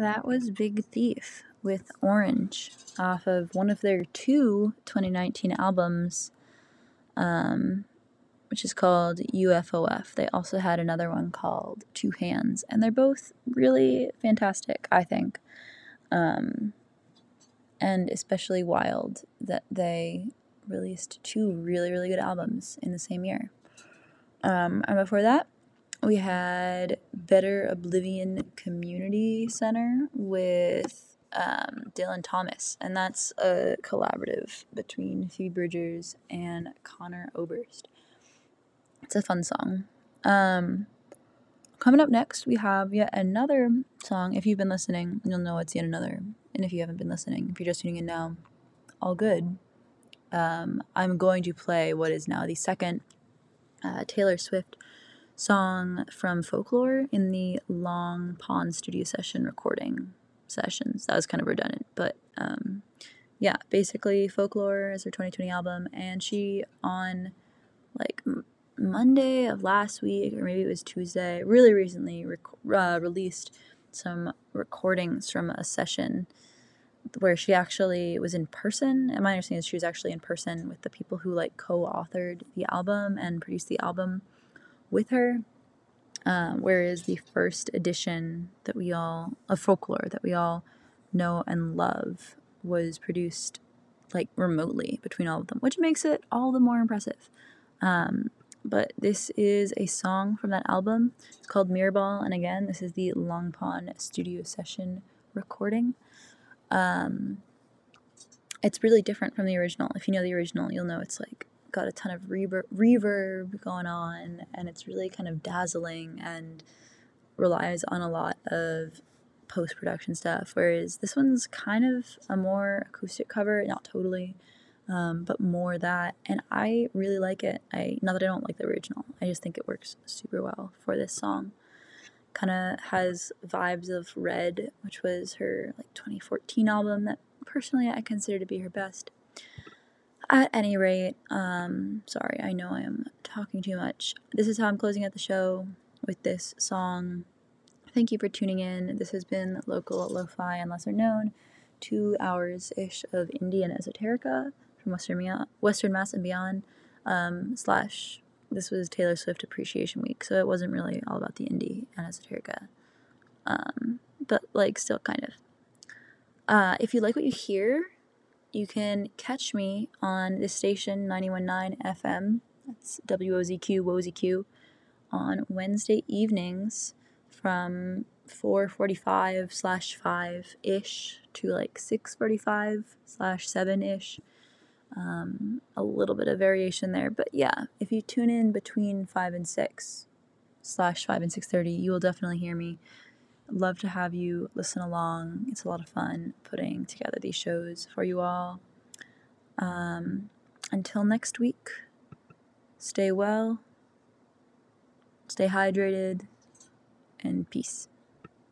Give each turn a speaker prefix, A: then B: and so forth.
A: That was Big Thief with Orange off of one of their two 2019 albums, um, which is called UFOF. They also had another one called Two Hands, and they're both really fantastic, I think. Um, and especially wild that they released two really, really good albums in the same year. Um, and before that, we had Better Oblivion Community Center with um, Dylan Thomas, and that's a collaborative between Phoebe Bridgers and Conor Oberst. It's a fun song. Um, coming up next, we have yet another song. If you've been listening, you'll know it's yet another. And if you haven't been listening, if you're just tuning in now, all good. Um, I'm going to play what is now the second uh, Taylor Swift song from Folklore in the Long Pond studio session recording sessions. That was kind of redundant, but um, yeah, basically Folklore is her 2020 album, and she on like Monday of last week, or maybe it was Tuesday, really recently rec- uh, released some recordings from a session where she actually was in person. And my understanding is she was actually in person with the people who like co-authored the album and produced the album with her. Um, whereas the first edition that we all of folklore that we all know and love was produced like remotely between all of them, which makes it all the more impressive. Um, but this is a song from that album. It's called Mirrorball, and again, this is the Long Pond studio session recording. Um, it's really different from the original. If you know the original, you'll know it's like got a ton of reverb, reverb going on, and it's really kind of dazzling and relies on a lot of post production stuff. Whereas this one's kind of a more acoustic cover, not totally, um, but more that. And I really like it. I not that I don't like the original, I just think it works super well for this song. Kind of has vibes of Red, which was her like 2014 album that personally I consider to be her best. At any rate, um, sorry, I know I am talking too much. This is how I'm closing out the show with this song. Thank you for tuning in. This has been Local Lo-Fi and Lesser Known, two hours ish of indie and esoterica from Western, Mea- Western Mass and beyond. Um, slash, this was Taylor Swift Appreciation Week, so it wasn't really all about the indie and esoterica. Um, but like, still kind of. Uh, if you like what you hear, you can catch me on this station 919 FM. That's WOZQ, WOZQ, on Wednesday evenings from 4:45 slash 5 ish to like 6:45 slash 7 ish. Um, a little bit of variation there, but yeah, if you tune in between 5 and 6 slash 5 and 6:30, you will definitely hear me. Love to have you listen along. It's a lot of fun putting together these shows for you all. Um, until next week, stay well, stay hydrated, and peace.